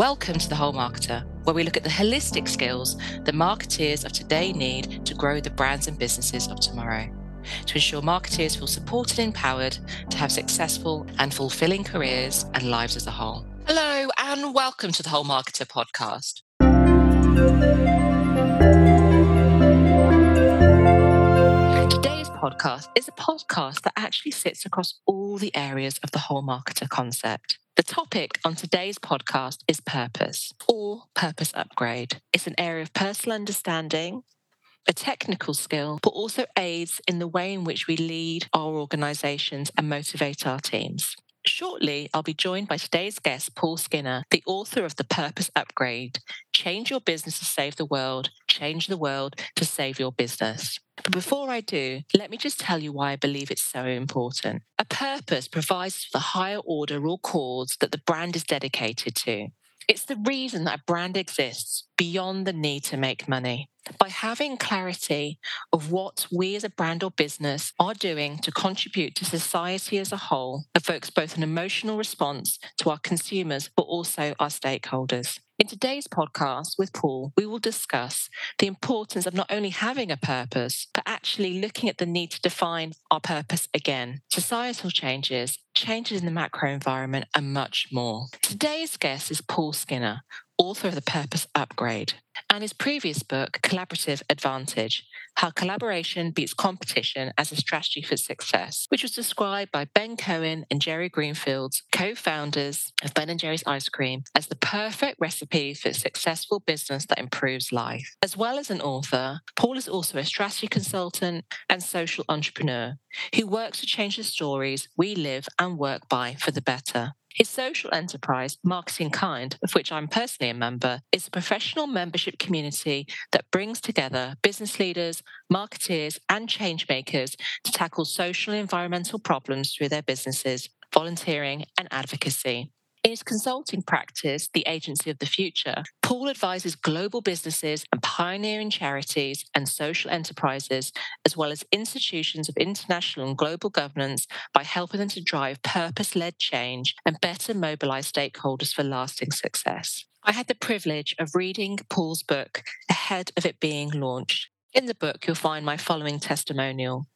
Welcome to The Whole Marketer, where we look at the holistic skills that marketeers of today need to grow the brands and businesses of tomorrow. To ensure marketeers feel supported and empowered to have successful and fulfilling careers and lives as a whole. Hello, and welcome to the Whole Marketer podcast. Today's podcast is a podcast that actually sits across all the areas of the whole marketer concept. The topic on today's podcast is purpose or purpose upgrade. It's an area of personal understanding, a technical skill, but also aids in the way in which we lead our organizations and motivate our teams. Shortly, I'll be joined by today's guest, Paul Skinner, the author of The Purpose Upgrade Change Your Business to Save the World, Change the World to Save Your Business. But before I do, let me just tell you why I believe it's so important. A purpose provides the higher order or cause that the brand is dedicated to. It's the reason that a brand exists beyond the need to make money. By having clarity of what we as a brand or business are doing to contribute to society as a whole, evokes both an emotional response to our consumers, but also our stakeholders. In today's podcast with Paul, we will discuss the importance of not only having a purpose, but actually looking at the need to define our purpose again, societal changes, changes in the macro environment, and much more. Today's guest is Paul Skinner, author of The Purpose Upgrade, and his previous book, Collaborative Advantage How Collaboration Beats Competition as a Strategy for Success, which was described by Ben Cohen and Jerry Greenfield, co founders of Ben and Jerry's Ice Cream, as the perfect recipe for a successful business that improves life. As well as an author, Paul is also a strategy consultant and social entrepreneur who works to change the stories we live and work by for the better. His social enterprise, Marketing Kind, of which I'm personally a member, is a professional membership community that brings together business leaders, marketeers, and changemakers to tackle social and environmental problems through their businesses, volunteering, and advocacy. In his consulting practice, The Agency of the Future, Paul advises global businesses and pioneering charities and social enterprises, as well as institutions of international and global governance, by helping them to drive purpose led change and better mobilize stakeholders for lasting success. I had the privilege of reading Paul's book ahead of it being launched. In the book, you'll find my following testimonial.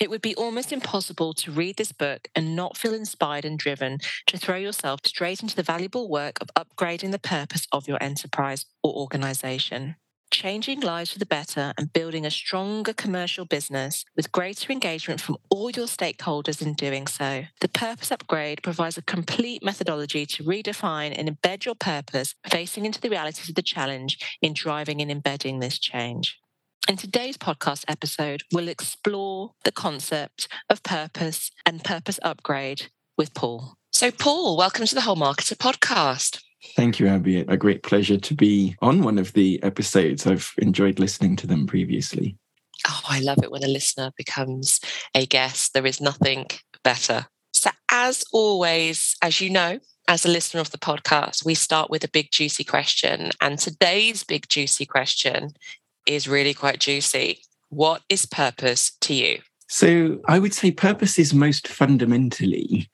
It would be almost impossible to read this book and not feel inspired and driven to throw yourself straight into the valuable work of upgrading the purpose of your enterprise or organization. Changing lives for the better and building a stronger commercial business with greater engagement from all your stakeholders in doing so. The Purpose Upgrade provides a complete methodology to redefine and embed your purpose, facing into the realities of the challenge in driving and embedding this change. In today's podcast episode, we'll explore the concept of purpose and purpose upgrade with Paul. So, Paul, welcome to the Whole Marketer podcast. Thank you, Abby. A great pleasure to be on one of the episodes. I've enjoyed listening to them previously. Oh, I love it when a listener becomes a guest. There is nothing better. So, as always, as you know, as a listener of the podcast, we start with a big, juicy question. And today's big, juicy question is really quite juicy. What is purpose to you? So I would say purpose is most fundamentally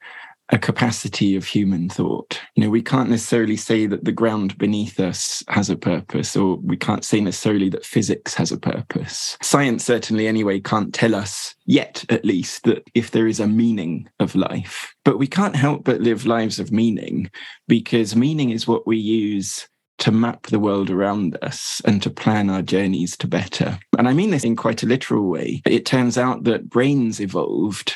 a capacity of human thought. You know, we can't necessarily say that the ground beneath us has a purpose, or we can't say necessarily that physics has a purpose. Science, certainly anyway, can't tell us yet, at least, that if there is a meaning of life. But we can't help but live lives of meaning because meaning is what we use to map the world around us and to plan our journeys to better. And I mean this in quite a literal way. It turns out that brains evolved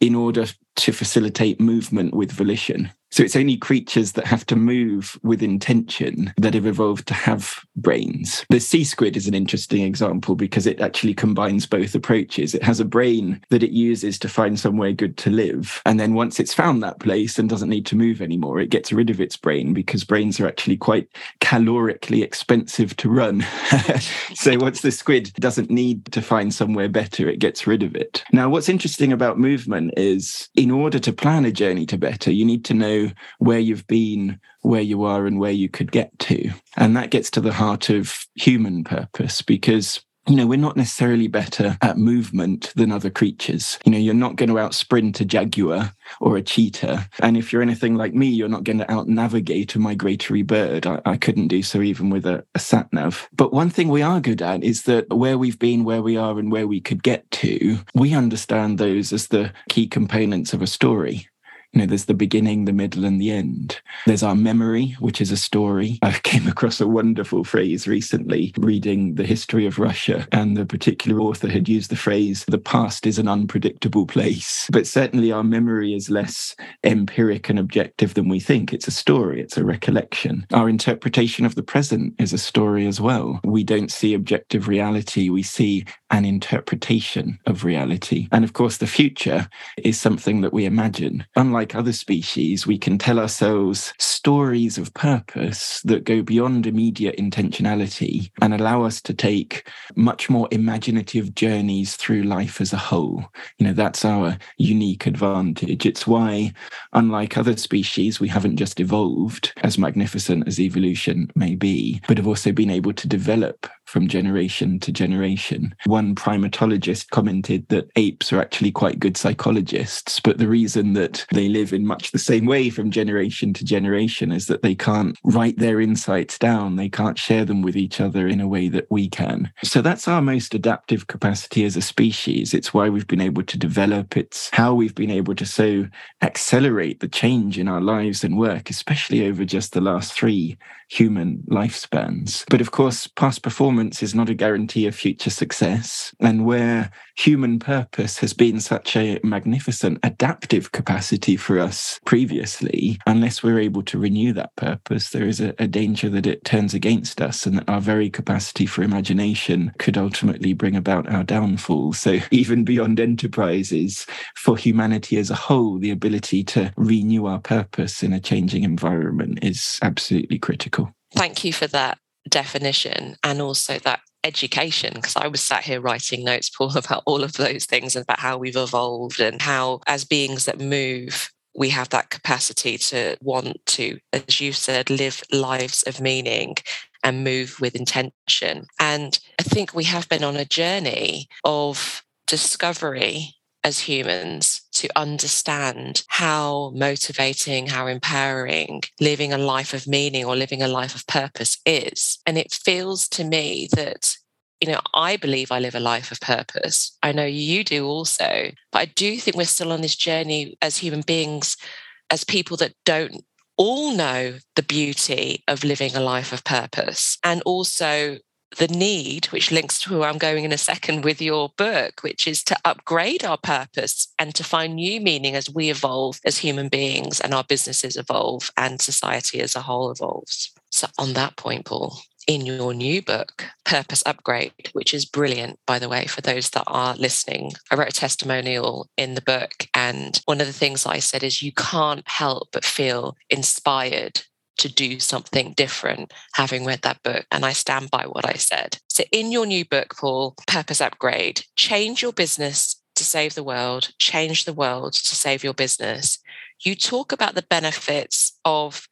in order to facilitate movement with volition. So it's only creatures that have to move with intention that have evolved to have brains. The sea squirt is an interesting example because it actually combines both approaches. It has a brain that it uses to find somewhere good to live. And then once it's found that place and doesn't need to move anymore, it gets rid of its brain because brains are actually quite calorically expensive to run. so once the squirt doesn't need to find somewhere better, it gets rid of it. Now, what's interesting about movement is in order to plan a journey to better, you need to know where you've been, where you are, and where you could get to. And that gets to the heart of human purpose because you know, we're not necessarily better at movement than other creatures. You know, you're not going to out sprint a jaguar or a cheetah. And if you're anything like me, you're not going to out navigate a migratory bird. I, I, couldn't do so even with a, a sat nav. But one thing we are good at is that where we've been, where we are, and where we could get to, we understand those as the key components of a story. You know, there's the beginning, the middle, and the end. There's our memory, which is a story. I came across a wonderful phrase recently reading the history of Russia, and the particular author had used the phrase, the past is an unpredictable place. But certainly our memory is less empiric and objective than we think. It's a story, it's a recollection. Our interpretation of the present is a story as well. We don't see objective reality, we see an interpretation of reality. And of course, the future is something that we imagine. Unlike other species, we can tell ourselves stories of purpose that go beyond immediate intentionality and allow us to take much more imaginative journeys through life as a whole. You know, that's our unique advantage. It's why, unlike other species, we haven't just evolved, as magnificent as evolution may be, but have also been able to develop from generation to generation. One primatologist commented that apes are actually quite good psychologists, but the reason that they live in much the same way from generation to generation is that they can't write their insights down. They can't share them with each other in a way that we can. So that's our most adaptive capacity as a species. It's why we've been able to develop, it's how we've been able to so accelerate the change in our lives and work, especially over just the last three human lifespans. But of course, past performance is not a guarantee of future success. And where human purpose has been such a magnificent adaptive capacity for us previously, unless we're able to renew that purpose, there is a, a danger that it turns against us and that our very capacity for imagination could ultimately bring about our downfall. So, even beyond enterprises, for humanity as a whole, the ability to renew our purpose in a changing environment is absolutely critical. Thank you for that definition and also that education because I was sat here writing notes, Paul, about all of those things and about how we've evolved and how, as beings that move, we have that capacity to want to, as you said, live lives of meaning and move with intention. And I think we have been on a journey of discovery as humans to understand how motivating, how empowering living a life of meaning or living a life of purpose is. And it feels to me that, you know, I believe I live a life of purpose. I know you do also, but I do think we're still on this journey as human beings, as people that don't all know the beauty of living a life of purpose and also the need, which links to where I'm going in a second with your book, which is to upgrade our purpose and to find new meaning as we evolve as human beings and our businesses evolve and society as a whole evolves. So, on that point, Paul, in your new book, Purpose Upgrade, which is brilliant, by the way, for those that are listening. I wrote a testimonial in the book. And one of the things I said is you can't help but feel inspired to do something different having read that book. And I stand by what I said. So, in your new book, Paul, Purpose Upgrade, change your business to save the world, change the world to save your business. You talk about the benefits of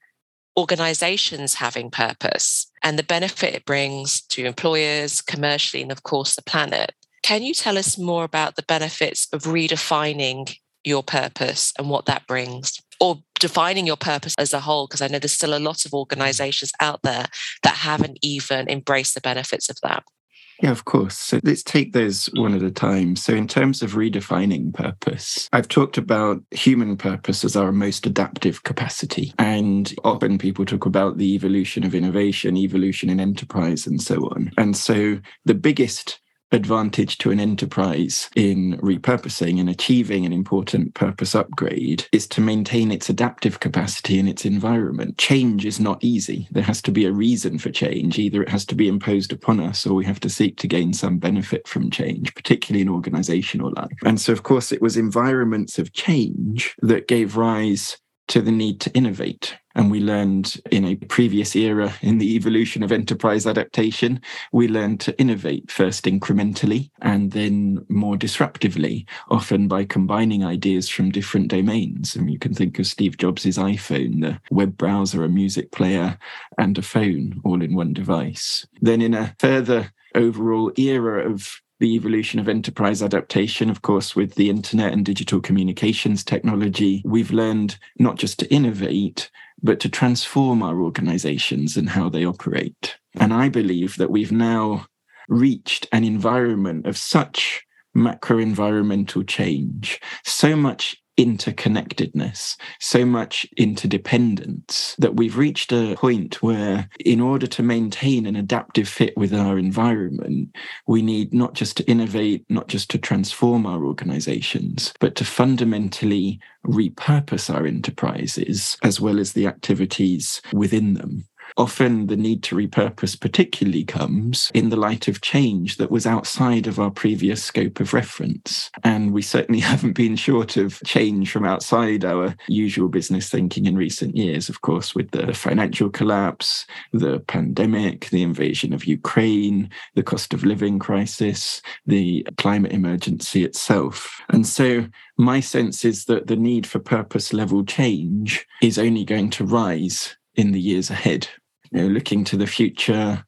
organizations having purpose and the benefit it brings to employers, commercially, and of course, the planet. Can you tell us more about the benefits of redefining your purpose and what that brings? Or defining your purpose as a whole, because I know there's still a lot of mm. organizations out there that haven't even embraced the benefits of that. Yeah, of course. So let's take those one at a time. So, in terms of redefining purpose, I've talked about human purpose as our most adaptive capacity. And often people talk about the evolution of innovation, evolution in enterprise, and so on. And so, the biggest advantage to an enterprise in repurposing and achieving an important purpose upgrade is to maintain its adaptive capacity in its environment. Change is not easy. There has to be a reason for change. Either it has to be imposed upon us or we have to seek to gain some benefit from change, particularly in organizational life. And so, of course, it was environments of change that gave rise to the need to innovate. And we learned in a previous era in the evolution of enterprise adaptation, we learned to innovate first incrementally and then more disruptively, often by combining ideas from different domains. And you can think of Steve Jobs' iPhone, the web browser, a music player, and a phone all in one device. Then in a further overall era of the evolution of enterprise adaptation, of course, with the internet and digital communications technology, we've learned not just to innovate, but to transform our organizations and how they operate. And I believe that we've now reached an environment of such macro environmental change, so much interconnectedness, so much interdependence that we've reached a point where, in order to maintain an adaptive fit with our environment, we need not just to innovate, not just to transform our organizations, but to fundamentally repurpose our enterprises as well as the activities within them. Often the need to repurpose particularly comes in the light of change that was outside of our previous scope of reference. And we certainly haven't been short of change from outside our usual business thinking in recent years, of course, with the financial collapse, the pandemic, the invasion of Ukraine, the cost of living crisis, the climate emergency itself. And so my sense is that the need for purpose level change is only going to rise in the years ahead know, looking to the future,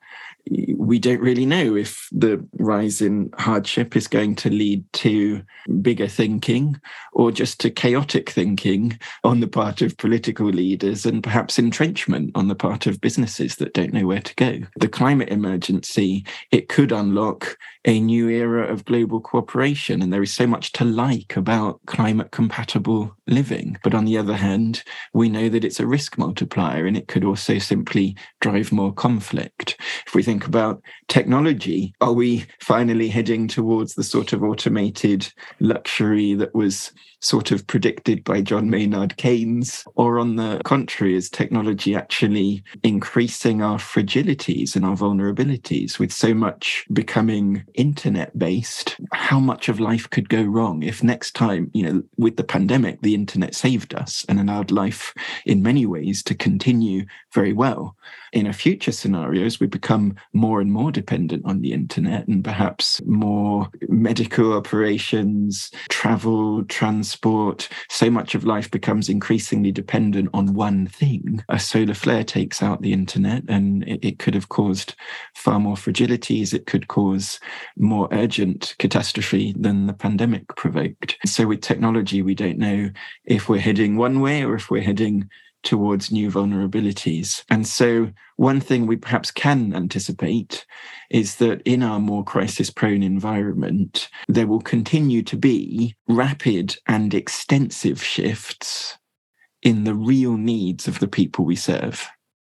we don't really know if the rise in hardship is going to lead to bigger thinking or just to chaotic thinking on the part of political leaders and perhaps entrenchment on the part of businesses that don't know where to go. The climate emergency, it could unlock a new era of global cooperation. And there is so much to like about climate compatible living. But on the other hand, we know that it's a risk multiplier and it could also simply drive more conflict. If we think about technology, are we finally heading towards the sort of automated luxury that was sort of predicted by John Maynard Keynes? Or on the contrary, is technology actually increasing our fragilities and our vulnerabilities with so much becoming internet based? How much of life could go wrong if next time, you know, with the pandemic, the internet saved us and allowed life in many ways to continue very well? In a future scenarios, we become more and more dependent on the internet and perhaps more medical operations, travel, transport. So much of life becomes increasingly dependent on one thing. A solar flare takes out the internet and it, it could have caused far more fragilities. It could cause more urgent catastrophe than the pandemic provoked. So with technology, we don't know if we're heading one way or if we're heading towards new vulnerabilities. And so, one thing we perhaps can anticipate is that in our more crisis prone environment, there will continue to be rapid and extensive shifts in the real needs of the people we serve.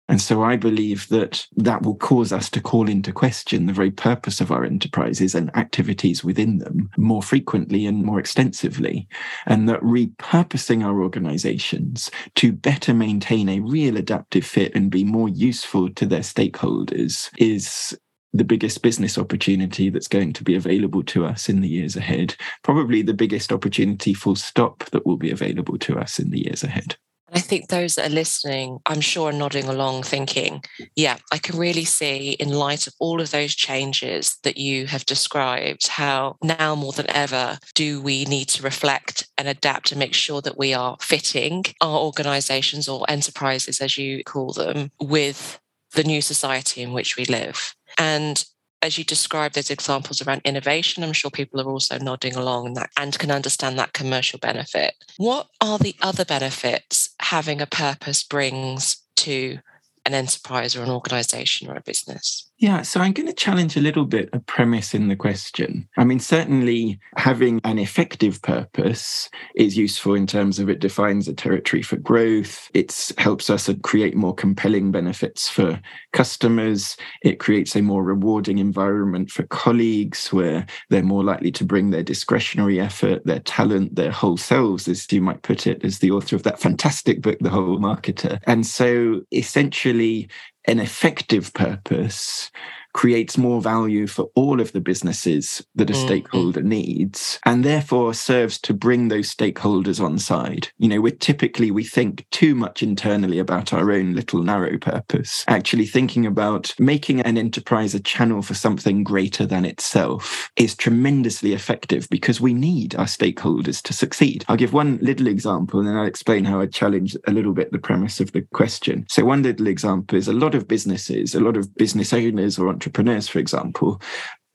And so I believe that that will cause us to call into question the very purpose of our enterprises and activities within them more frequently and more extensively. And that repurposing our organizations to better maintain a real adaptive fit and be more useful to their stakeholders is the biggest business opportunity that's going to be available to us in the years ahead. Probably the biggest opportunity, full stop, that will be available to us in the years ahead. I think those that are listening, I'm sure, are nodding along thinking, yeah, I can really see, in light of all of those changes that you have described, how now more than ever do we need to reflect and adapt and make sure that we are fitting our organizations or enterprises, as you call them, with the new society in which we live. And as you describe those examples around innovation, I'm sure people are also nodding along that and can understand that commercial benefit. What are the other benefits having a purpose brings to an enterprise or an organization or a business? Yeah, so I'm going to challenge a little bit a premise in the question. I mean, certainly having an effective purpose is useful in terms of it defines a territory for growth. It helps us create more compelling benefits for customers. It creates a more rewarding environment for colleagues where they're more likely to bring their discretionary effort, their talent, their whole selves, as you might put it, as the author of that fantastic book, The Whole Marketer. And so essentially, an effective purpose creates more value for all of the businesses that a mm-hmm. stakeholder needs and therefore serves to bring those stakeholders on side. You know we typically we think too much internally about our own little narrow purpose. Actually thinking about making an enterprise a channel for something greater than itself is tremendously effective because we need our stakeholders to succeed. I'll give one little example and then i'll explain how i challenge a little bit the premise of the question. So one little example is a lot of businesses a lot of business owners or entrepreneurs entrepreneurs, for example,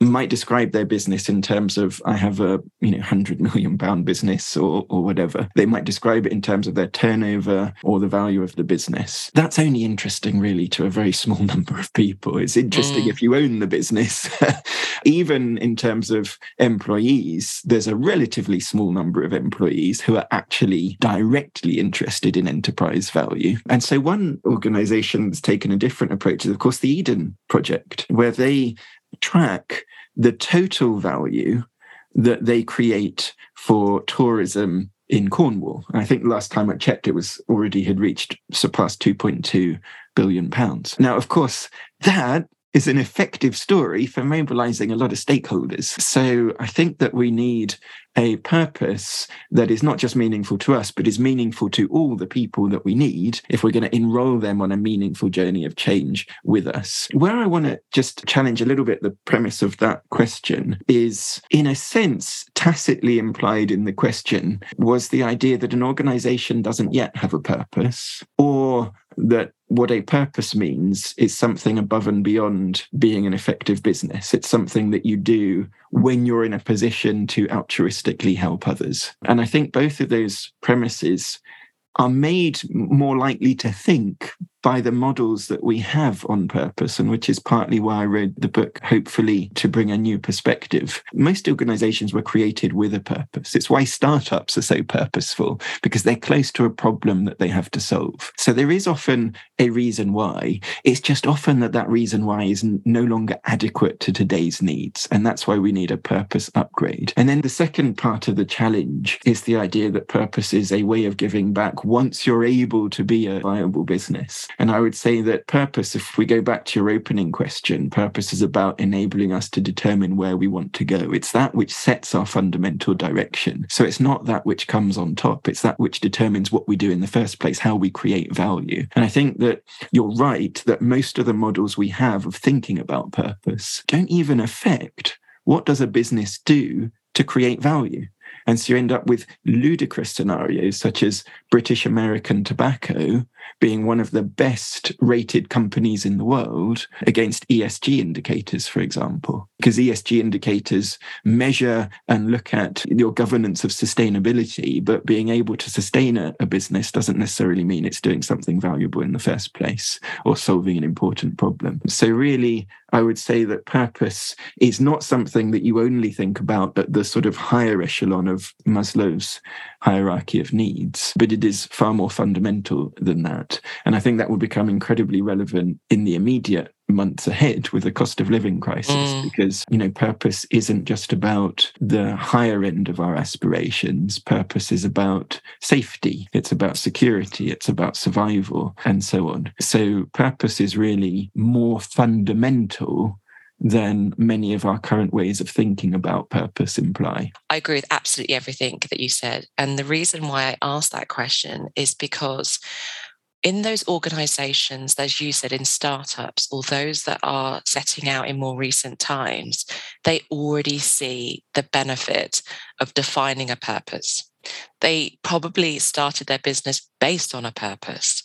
might describe their business in terms of I have a you know hundred million pound business or or whatever. They might describe it in terms of their turnover or the value of the business. That's only interesting really to a very small number of people. It's interesting mm. if you own the business. Even in terms of employees, there's a relatively small number of employees who are actually directly interested in enterprise value. And so one organization that's taken a different approach is of course the Eden project where they track the total value that they create for tourism in Cornwall. I think last time I checked, it was already had reached surpassed 2.2 billion pounds. Now, of course, that is an effective story for mobilizing a lot of stakeholders. So I think that we need a purpose that is not just meaningful to us, but is meaningful to all the people that we need if we're going to enroll them on a meaningful journey of change with us. Where I want to just challenge a little bit the premise of that question is, in a sense, tacitly implied in the question was the idea that an organization doesn't yet have a purpose or that what a purpose means is something above and beyond being an effective business. It's something that you do when you're in a position to altruistically help others. And I think both of those premises are made more likely to think by the models that we have on purpose, and which is partly why I wrote the book, hopefully to bring a new perspective. Most organizations were created with a purpose. It's why startups are so purposeful, because they're close to a problem that they have to solve. So there is often a reason why. It's just often that that reason why is no longer adequate to today's needs. And that's why we need a purpose upgrade. And then the second part of the challenge is the idea that purpose is a way of giving back once you're able to be a viable business. And I would say that purpose, if we go back to your opening question, purpose is about enabling us to determine where we want to go. It's that which sets our fundamental direction. So it's not that which comes on top, it's that which determines what we do in the first place, how we create value. And I think that you're right that most of the models we have of thinking about purpose don't even affect what does a business do to create value. And so you end up with ludicrous scenarios such as British American Tobacco being one of the best rated companies in the world against ESG indicators, for example. Because ESG indicators measure and look at your governance of sustainability, but being able to sustain a, a business doesn't necessarily mean it's doing something valuable in the first place or solving an important problem. So, really, I would say that purpose is not something that you only think about at the sort of higher echelon of Maslow's hierarchy of needs, but it is far more fundamental than that. And I think that will become incredibly relevant in the immediate months ahead with the cost of living crisis mm. because you know purpose isn't just about the higher end of our aspirations purpose is about safety it's about security it's about survival and so on so purpose is really more fundamental than many of our current ways of thinking about purpose imply. I agree with absolutely everything that you said. And the reason why I asked that question is because in those organizations, as you said, in startups or those that are setting out in more recent times, they already see the benefit of defining a purpose. They probably started their business based on a purpose.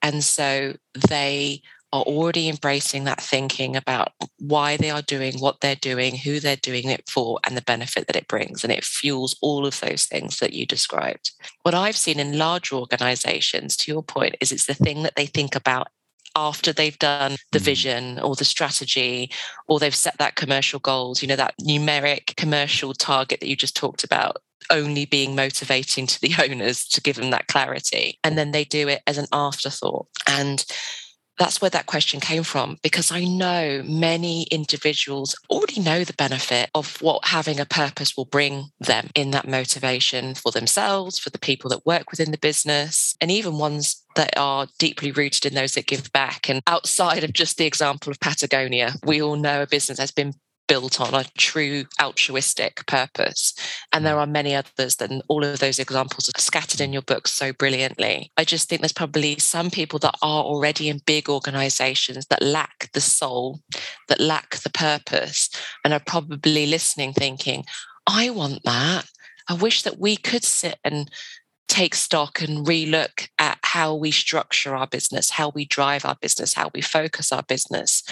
And so they are already embracing that thinking about why they are doing what they're doing, who they're doing it for, and the benefit that it brings. And it fuels all of those things that you described. What I've seen in large organizations, to your point, is it's the thing that they think about after they've done the mm. vision or the strategy or they've set that commercial goals, you know, that numeric commercial target that you just talked about only being motivating to the owners to give them that clarity. And then they do it as an afterthought. And that's where that question came from because I know many individuals already know the benefit of what having a purpose will bring them in that motivation for themselves, for the people that work within the business, and even ones that are deeply rooted in those that give back. And outside of just the example of Patagonia, we all know a business has been built on a true altruistic purpose. And there mm. are many others, and all of those examples are scattered in your book so brilliantly. I just think there's probably some people that are already in big organizations that lack the soul, that lack the purpose, and are probably listening, thinking, I want that. I wish that we could sit and take stock and relook at how we structure our business, how we drive our business, how we focus our business.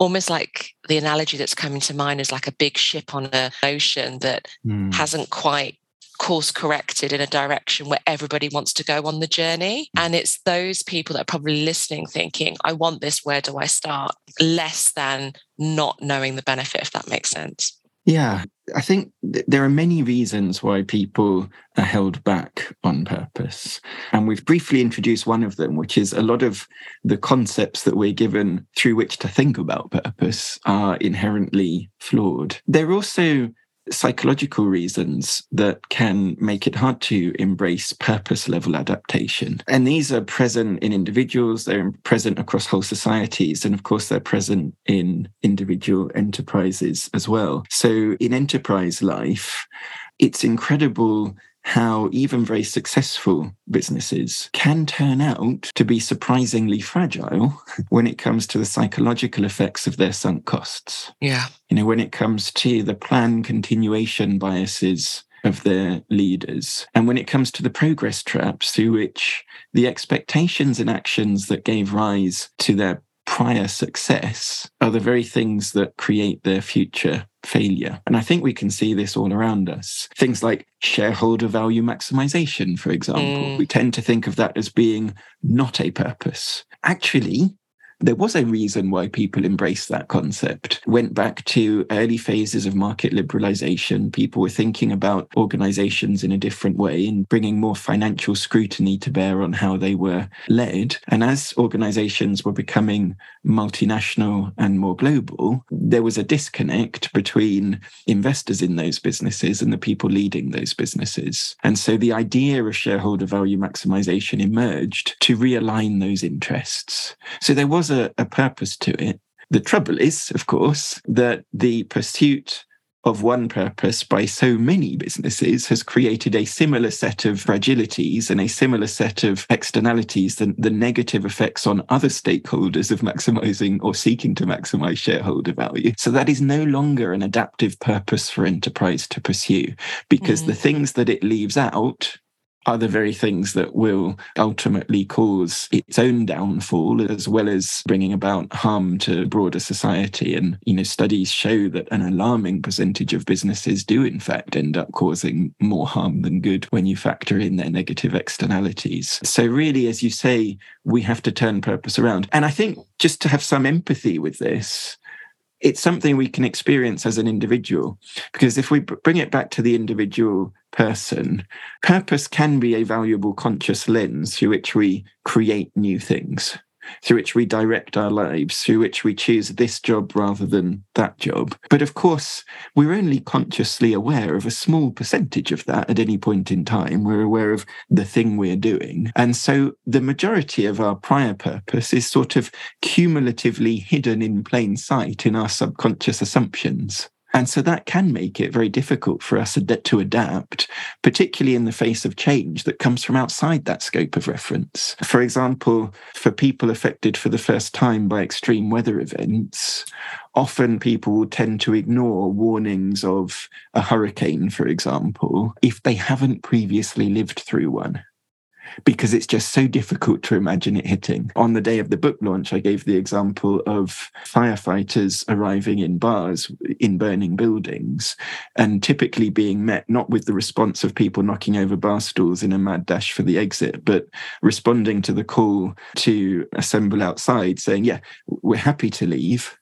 almost like the analogy that's coming to mind is like a big ship on an ocean that mm. hasn't quite course corrected in a direction where everybody wants to go on the journey. And it's those people that are probably listening thinking, I want this, where do I start? Less than not knowing the benefit, if that makes sense. Yeah, I think th- there are many reasons why people are held back on purpose. And we've briefly introduced one of them, which is a lot of the concepts that we're given through which to think about purpose are inherently flawed. They're also psychological reasons that can make it hard to embrace purpose level adaptation. And these are present in individuals, they're present across whole societies, and of course, they're present in individual enterprises as well. So, in enterprise life, it's incredible how even very successful businesses can turn out to be surprisingly fragile when it comes to the psychological effects of their sunk costs. Yeah. You know, when it comes to the plan continuation biases of their leaders. And when it comes to the progress traps through which the expectations and actions that gave rise to their prior success are the very things that create their future failure. And I think we can see this all around us. Things like shareholder value maximization, for example. Mm. We tend to think of that as being not a purpose. Actually, there was a reason why people embraced that concept. Went back to early phases of market liberalization. People were thinking about organizations in a different way and bringing more financial scrutiny to bear on how they were led. And as organizations were becoming multinational and more global, there was a disconnect between investors in those businesses and the people leading those businesses. And so the idea of shareholder value maximization emerged to realign those interests. So there was was a, a purpose to it. The trouble is, of course, that the pursuit of one purpose by so many businesses has created a similar set of fragilities and a similar set of externalities than the negative effects on other stakeholders of maximizing or seeking to maximize shareholder value. So that is no longer an adaptive purpose for enterprise to pursue because mm. the things that it leaves out are the very things that will ultimately cause its own downfall as well as bringing about harm to broader society. And you know studies show that an alarming percentage of businesses do in fact end up causing more harm than good when you factor in their negative externalities. So really as you say we have to turn purpose around. And i think just to have some empathy with this it's something we can experience as an individual. Because if we bring it back to the individual person, purpose can be a valuable conscious lens through which we create new things through which we direct our lives, through which we choose this job rather than that job. But of course, we're only consciously aware of a small percentage of that at any point in time. We're aware of the thing we're doing. And so the majority of our prior purpose is sort of cumulatively hidden in plain sight in our subconscious assumptions. And so that can make it very difficult for us to adapt, particularly in the face of change that comes from outside that scope of reference. For example, for people affected for the first time by extreme weather events, often people will tend to ignore warnings of a hurricane, for example, if they haven't previously lived through one because it's just so difficult to imagine it hitting. On the day of the book launch, I gave the example of firefighters arriving in bars in burning buildings and typically being met not with the response of people knocking over bar stools in a mad dash for the exit, but responding to the call to assemble outside saying, Yeah, we're happy to leave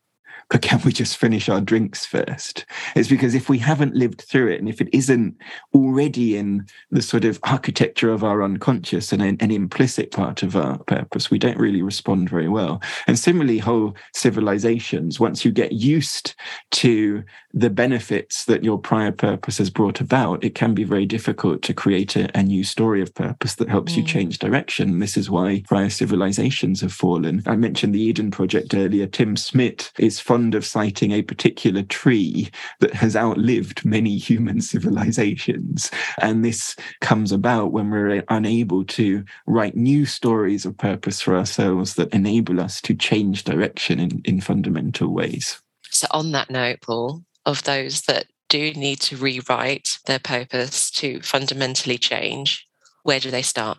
but can we just finish our drinks first? It's because if we haven't lived through it and if it isn't already in the sort of architecture of our unconscious and an, an implicit part of our purpose, we don't really respond very well. And similarly, whole civilizations, once you get used to the benefits that your prior purpose has brought about, it can be very difficult to create a, a new story of purpose that helps mm. you change direction. This is why prior civilizations have fallen. I mentioned the Eden Project earlier. Tim Smit is fond of citing a particular tree that has outlived many human civilizations. And this comes about when we're unable to write new stories of purpose for ourselves that enable us to change direction in, in fundamental ways. So, on that note, Paul, of those that do need to rewrite their purpose to fundamentally change, where do they start?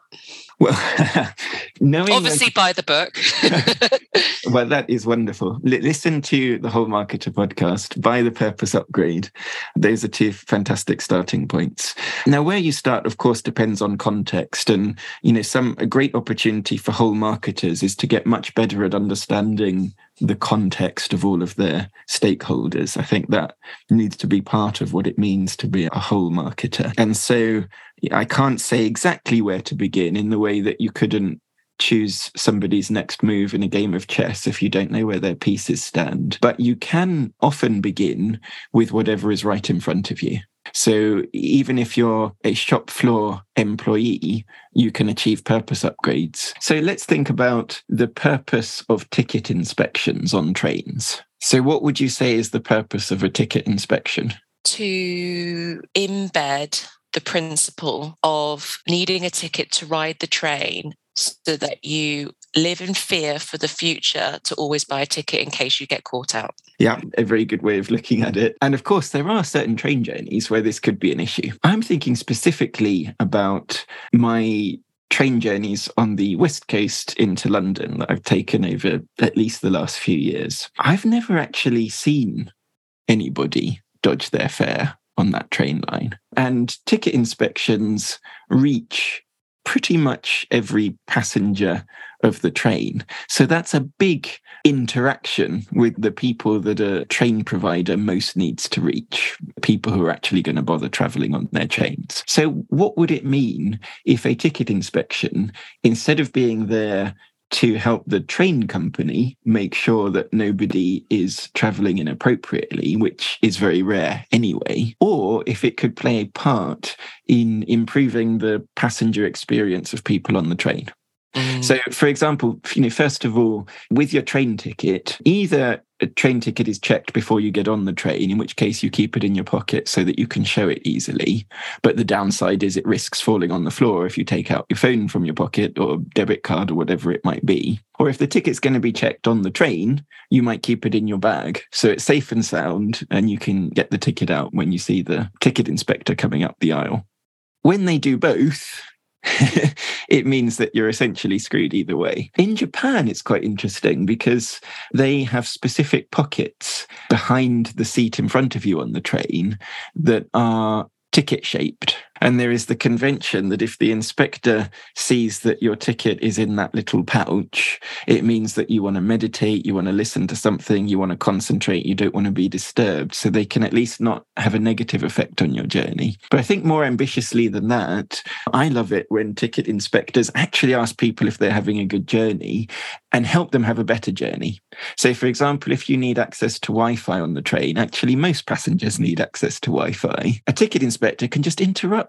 Well, knowing obviously that, buy the book. well, that is wonderful. L- listen to the whole marketer podcast. Buy the purpose upgrade. Those are two fantastic starting points. Now, where you start, of course, depends on context, and you know, some a great opportunity for whole marketers is to get much better at understanding the context of all of their stakeholders. I think that needs to be part of what it means to be a whole marketer. And so I can't say exactly where to begin in the way that you couldn't choose somebody's next move in a game of chess if you don't know where their pieces stand. But you can often begin with whatever is right in front of you. So even if you're a shop floor employee, you can achieve purpose upgrades. So let's think about the purpose of ticket inspections on trains. So, what would you say is the purpose of a ticket inspection? To embed the principle of needing a ticket to ride the train so that you live in fear for the future to always buy a ticket in case you get caught out. Yeah, a very good way of looking at it. And of course, there are certain train journeys where this could be an issue. I'm thinking specifically about my train journeys on the west coast into London that I've taken over at least the last few years. I've never actually seen anybody dodge their fare on that train line. And ticket inspections reach pretty much every passenger of the train. So that's a big interaction with the people that a train provider most needs to reach, people who are actually going to bother traveling on their trains. So, what would it mean if a ticket inspection, instead of being there to help the train company make sure that nobody is traveling inappropriately, which is very rare anyway, or if it could play a part in improving the passenger experience of people on the train. Mm. So, for example, you know, first of all, with your train ticket, either a train ticket is checked before you get on the train, in which case you keep it in your pocket so that you can show it easily. But the downside is it risks falling on the floor if you take out your phone from your pocket or debit card or whatever it might be. Or if the ticket's going to be checked on the train, you might keep it in your bag so it's safe and sound and you can get the ticket out when you see the ticket inspector coming up the aisle. When they do both, it means that you're essentially screwed either way. In Japan, it's quite interesting because they have specific pockets behind the seat in front of you on the train that are ticket shaped. And there is the convention that if the inspector sees that your ticket is in that little pouch, it means that you want to meditate, you want to listen to something, you want to concentrate, you don't want to be disturbed. So they can at least not have a negative effect on your journey. But I think more ambitiously than that, I love it when ticket inspectors actually ask people if they're having a good journey and help them have a better journey. So, for example, if you need access to Wi Fi on the train, actually, most passengers need access to Wi Fi. A ticket inspector can just interrupt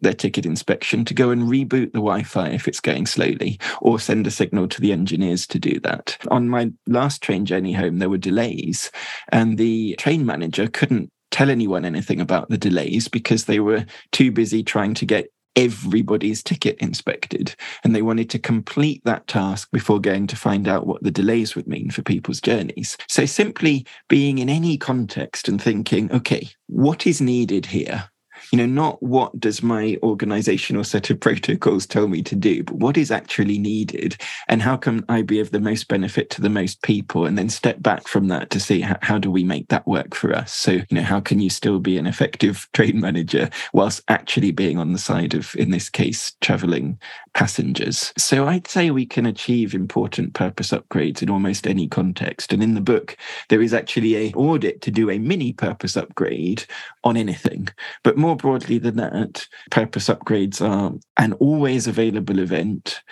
their ticket inspection to go and reboot the Wi Fi if it's going slowly, or send a signal to the engineers to do that. On my last train journey home, there were delays, and the train manager couldn't tell anyone anything about the delays because they were too busy trying to get everybody's ticket inspected. And they wanted to complete that task before going to find out what the delays would mean for people's journeys. So simply being in any context and thinking, okay, what is needed here? You know, not what does my organizational set of protocols tell me to do, but what is actually needed and how can I be of the most benefit to the most people? And then step back from that to see how, how do we make that work for us? So, you know, how can you still be an effective train manager whilst actually being on the side of, in this case, traveling passengers? So I'd say we can achieve important purpose upgrades in almost any context. And in the book, there is actually a audit to do a mini purpose upgrade on anything, but more broadly than that, purpose upgrades are an always available event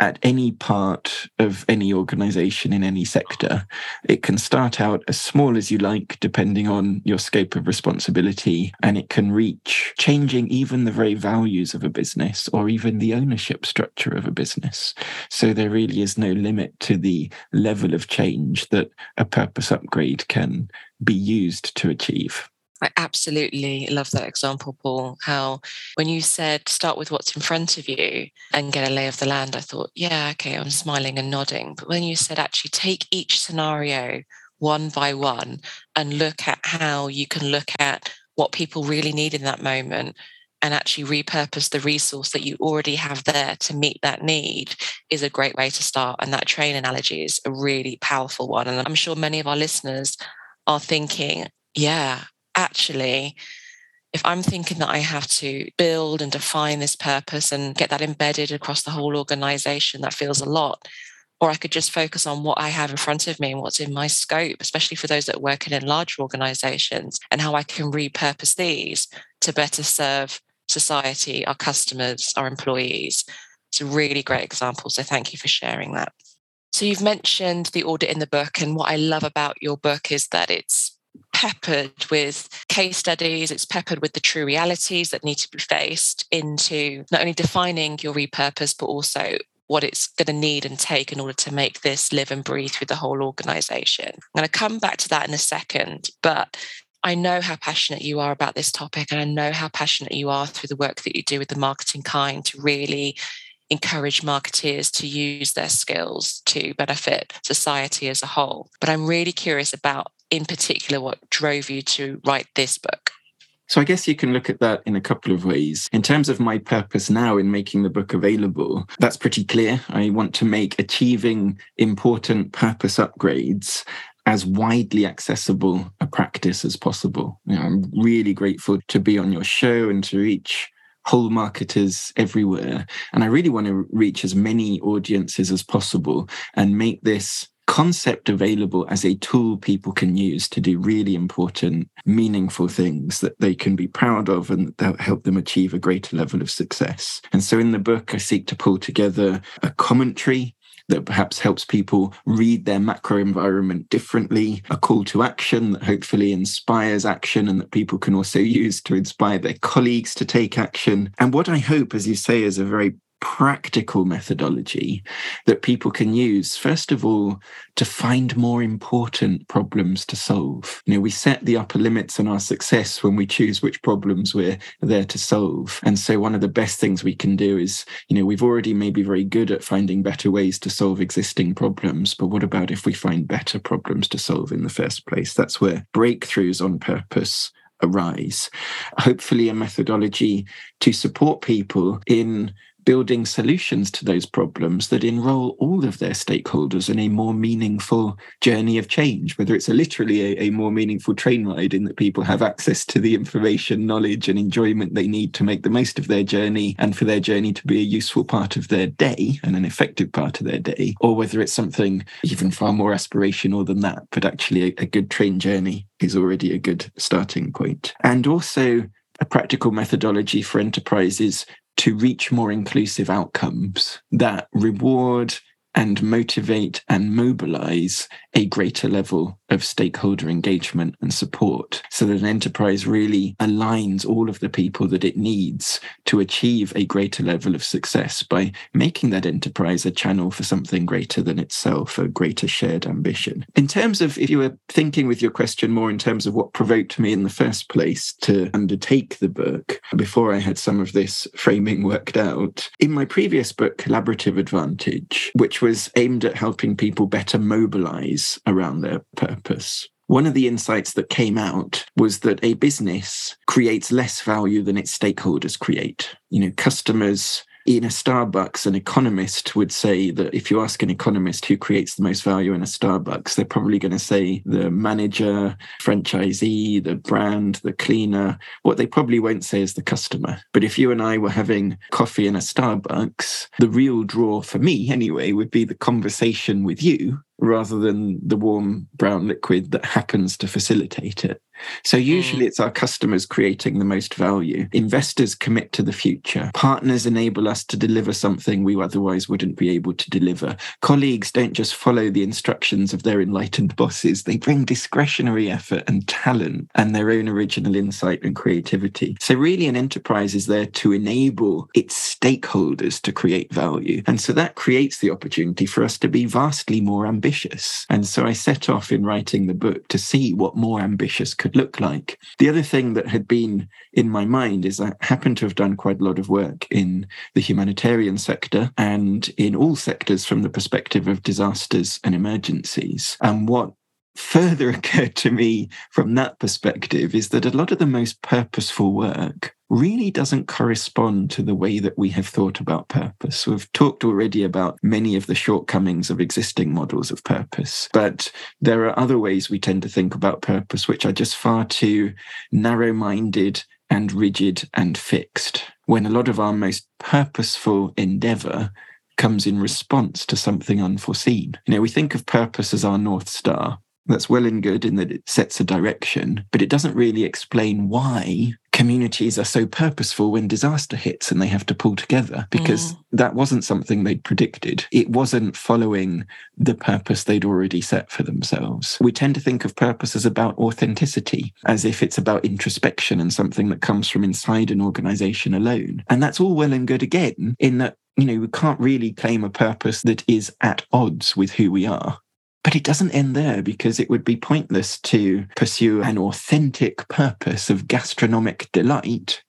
at any part of any organization in any sector. It can start out as small as you like, depending on your scope of responsibility, and it can reach changing even the very values of a business or even the ownership structure of a business. So there really is no limit to the level of change that a purpose upgrade can be used to achieve. I absolutely love that example, Paul. How when you said start with what's in front of you and get a lay of the land, I thought, yeah, okay, I'm smiling and nodding. But when you said actually take each scenario one by one and look at how you can look at what people really need in that moment and actually repurpose the resource that you already have there to meet that need is a great way to start. And that train analogy is a really powerful one. And I'm sure many of our listeners are thinking, yeah, actually, if I'm thinking that I have to build and define this purpose and get that embedded across the whole organization, that feels a lot. Or I could just focus on what I have in front of me and what's in my scope, especially for those that are working in larger organizations, and how I can repurpose these to better serve society, our customers, our employees. It's a really great example. So thank you for sharing that. So you've mentioned the audit in the book, and what I love about your book is that it's peppered with case studies, it's peppered with the true realities that need to be faced into not only defining your repurpose, but also what it's going to need and take in order to make this live and breathe through the whole organization. I'm going to come back to that in a second, but I know how passionate you are about this topic, and I know how passionate you are through the work that you do with the marketing kind to really encourage marketeers to use their skills to benefit society as a whole. But I'm really curious about, in particular, what drove you to write this book. So I guess you can look at that in a couple of ways. In terms of my purpose now in making the book available, that's pretty clear. I want to make achieving important purpose upgrades as widely accessible a practice as possible. You know, I'm really grateful to be on your show and to reach whole marketers everywhere. And I really want to reach as many audiences as possible and make this concept available as a tool people can use to do really important, meaningful things that they can be proud of and that help them achieve a greater level of success. And so in the book, I seek to pull together a commentary that perhaps helps people read their macro environment differently, a call to action that hopefully inspires action and that people can also use to inspire their colleagues to take action. And what I hope, as you say, is a very practical methodology that people can use, first of all, to find more important problems to solve. You know, we set the upper limits on our success when we choose which problems we're there to solve. And so one of the best things we can do is, you know, we've already maybe very good at finding better ways to solve existing problems, but what about if we find better problems to solve in the first place? That's where breakthroughs on purpose arise. Hopefully, a methodology to support people in building solutions to those problems that enroll all of their stakeholders in a more meaningful journey of change, whether it's a literally a, a, more meaningful train ride in that people have access to the information, knowledge, and enjoyment they need to make the most of their journey and for their journey to be a useful part of their day and an effective part of their day, or whether it's something even far more aspirational than that, but actually a, a good train journey is already a good starting point. And also, a practical methodology for enterprises to reach more inclusive outcomes that reward and motivate and mobilize a greater level of stakeholder engagement and support so that an enterprise really aligns all of the people that it needs to achieve a greater level of success by making that enterprise a channel for something greater than itself, a greater shared ambition. In terms of, if you were thinking with your question more in terms of what provoked me in the first place to undertake the book, before I had some of this framing worked out, in my previous book, Collaborative Advantage, which was aimed at helping people better mobilize around their purpose. One of the insights that came out was that a business creates less value than its stakeholders create. You know, customers in a Starbucks, an economist would say that if you ask an economist who creates the most value in a Starbucks, they're probably going to say the manager, franchisee, the brand, the cleaner. What they probably won't say is the customer. But if you and I were having coffee in a Starbucks, the real draw for me, anyway, would be the conversation with you rather than the warm brown liquid that happens to facilitate it. So usually mm. it's our customers creating the most value. Investors commit to the future. Partners enable us to deliver something we otherwise wouldn't be able to deliver. Colleagues don't just follow the instructions of their enlightened bosses. They bring discretionary effort and talent and their own original insight and creativity. So really an enterprise is there to enable its stakeholders to create value. And so that creates the opportunity for us to be vastly more ambitious. And so I set off in writing the book to see what more ambitious could could look like. The other thing that had been in my mind is I happen to have done quite a lot of work in the humanitarian sector and in all sectors from the perspective of disasters and emergencies. And what further occurred to me from that perspective is that a lot of the most purposeful work really doesn't correspond to the way that we have thought about purpose. We've talked already about many of the shortcomings of existing models of purpose, but there are other ways we tend to think about purpose which are just far too narrow minded and rigid and fixed. When a lot of our most purposeful endeavor comes in response to something unforeseen. You know, we think of purpose as our North Star. That's well and good in that it sets a direction, but it doesn't really explain why communities are so purposeful when disaster hits and they have to pull together because mm. that wasn't something they'd predicted. It wasn't following the purpose they'd already set for themselves. We tend to think of purpose as about authenticity, as if it's about introspection and something that comes from inside an organization alone. And that's all well and good again, in that you know, we can't really claim a purpose that is at odds with who we are. But it doesn't end there because it would be pointless to pursue an authentic purpose of gastronomic delight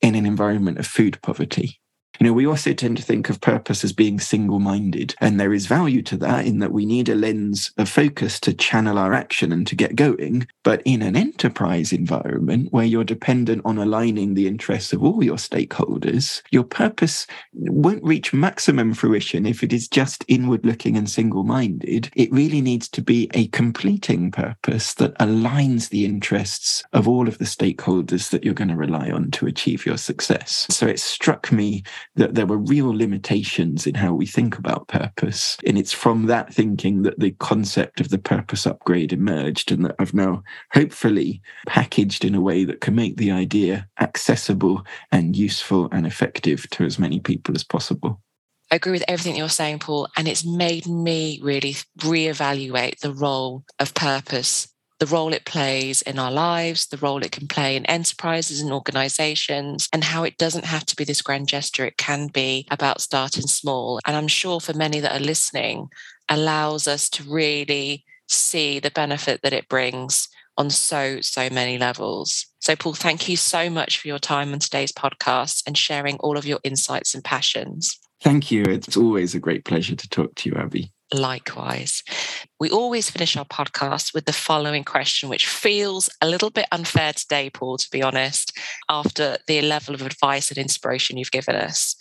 in an environment of food poverty. You know, we also tend to think of purpose as being single minded, and there is value to that in that we need a lens of focus to channel our action and to get going. But in an enterprise environment where you're dependent on aligning the interests of all your stakeholders, your purpose won't reach maximum fruition if it is just inward looking and single minded. It really needs to be a completing purpose that aligns the interests of all of the stakeholders that you're going to rely on to achieve your success. So it struck me that there were real limitations in how we think about purpose. And it's from that thinking that the concept of the purpose upgrade emerged, and that I've now hopefully packaged in a way that can make the idea accessible and useful and effective to as many people as possible. I agree with everything you're saying, Paul, and it's made me really reevaluate the role of purpose the role it plays in our lives, the role it can play in enterprises and organizations, and how it doesn't have to be this grand gesture. It can be about starting small. And I'm sure for many that are listening, allows us to really see the benefit that it brings on so, so many levels. So, Paul, thank you so much for your time on today's podcast and sharing all of your insights and passions. Thank you. It's always a great pleasure to talk to you, Abby. Likewise. We always finish our podcast with the following question, which feels a little bit unfair today, Paul, to be honest, after the level of advice and inspiration you've given us.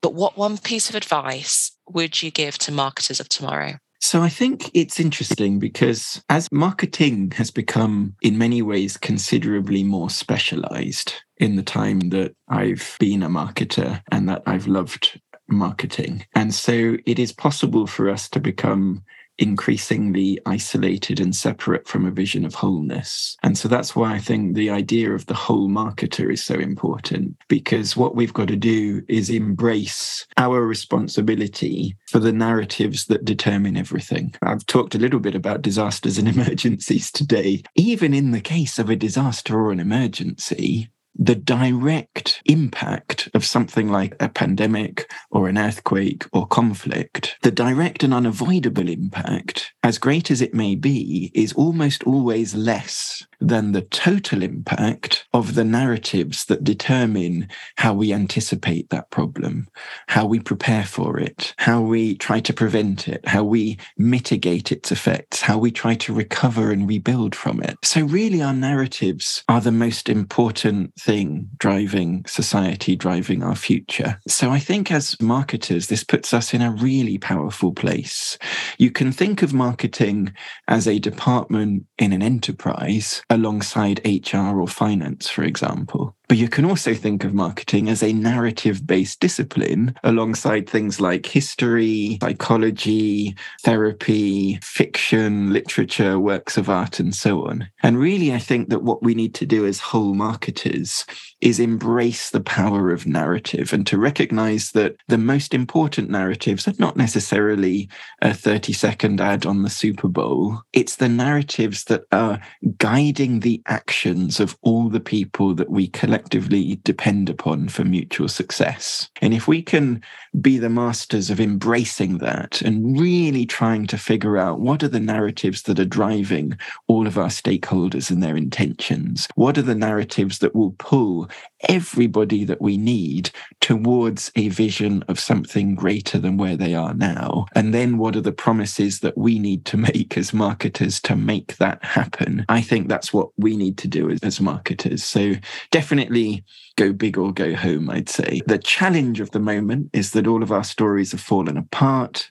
But what one piece of advice would you give to marketers of tomorrow? So I think it's interesting because as marketing has become in many ways considerably more specialized in the time that I've been a marketer and that I've loved marketing. And so it is possible for us to become increasingly isolated and separate from a vision of wholeness. And so that's why I think the idea of the whole marketer is so important because what we've got to do is embrace our responsibility for the narratives that determine everything. I've talked a little bit about disasters and emergencies today. Even in the case of a disaster or an emergency, the direct impact of something like a pandemic or an earthquake or conflict, the direct and unavoidable impact, as great as it may be, is almost always less than the total impact of the narratives that determine how we anticipate that problem, how we prepare for it, how we try to prevent it, how we mitigate its effects, how we try to recover and rebuild from it. So, really, our narratives are the most important thing driving society, driving our future. So, I think as marketers, this puts us in a really powerful place. You can think of marketing as a department in an enterprise alongside HR or finance, for example. But you can also think of marketing as a narrative based discipline alongside things like history, psychology, therapy, fiction, literature, works of art, and so on. And really, I think that what we need to do as whole marketers is embrace the power of narrative and to recognize that the most important narratives are not necessarily a 30 second ad on the Super Bowl. It's the narratives that are guiding the actions of all the people that we collectively depend upon for mutual success. And if we can be the masters of embracing that and really trying to figure out what are the narratives that are driving all of our stakeholders and their intentions, what are the narratives that will pull everybody that we need towards a vision of something greater than where they are now. And then what are the promises that we need to make as marketers to make that happen? I think that's what we need to do as, as marketers. So definitely go big or go home, I'd say. The challenge of the moment is that all of our stories have fallen apart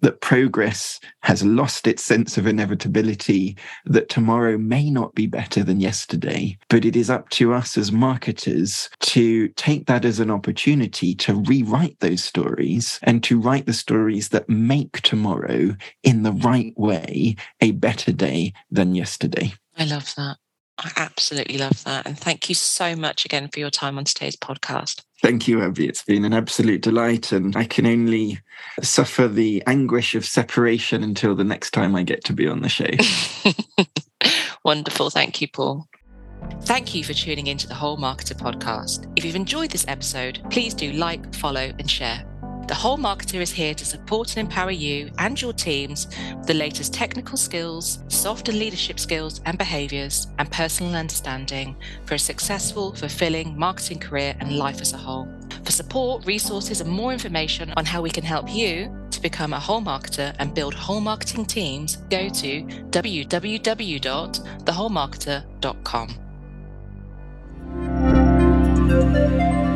that progress has lost its sense of inevitability, that tomorrow may not be better than yesterday. But it is up to us as marketers to take that as an opportunity to rewrite those stories and to write the stories that make tomorrow in the right way a better day than yesterday. I love that. I absolutely love that. And thank you so much again for your time on today's podcast. Thank you, Abby. It's been an absolute delight. And I can only suffer the anguish of separation until the next time I get to be on the show. Wonderful. Thank you, Paul. Thank you for tuning into the Whole Marketer podcast. If you've enjoyed this episode, please do like, follow, and share. The Whole Marketer is here to support and empower you and your teams with the latest technical skills, soft and leadership skills and behaviors, and personal understanding for a successful, fulfilling marketing career and life as a whole. For support, resources, and more information on how we can help you to become a whole marketer and build whole marketing teams, go to www.thewholemarketer.com.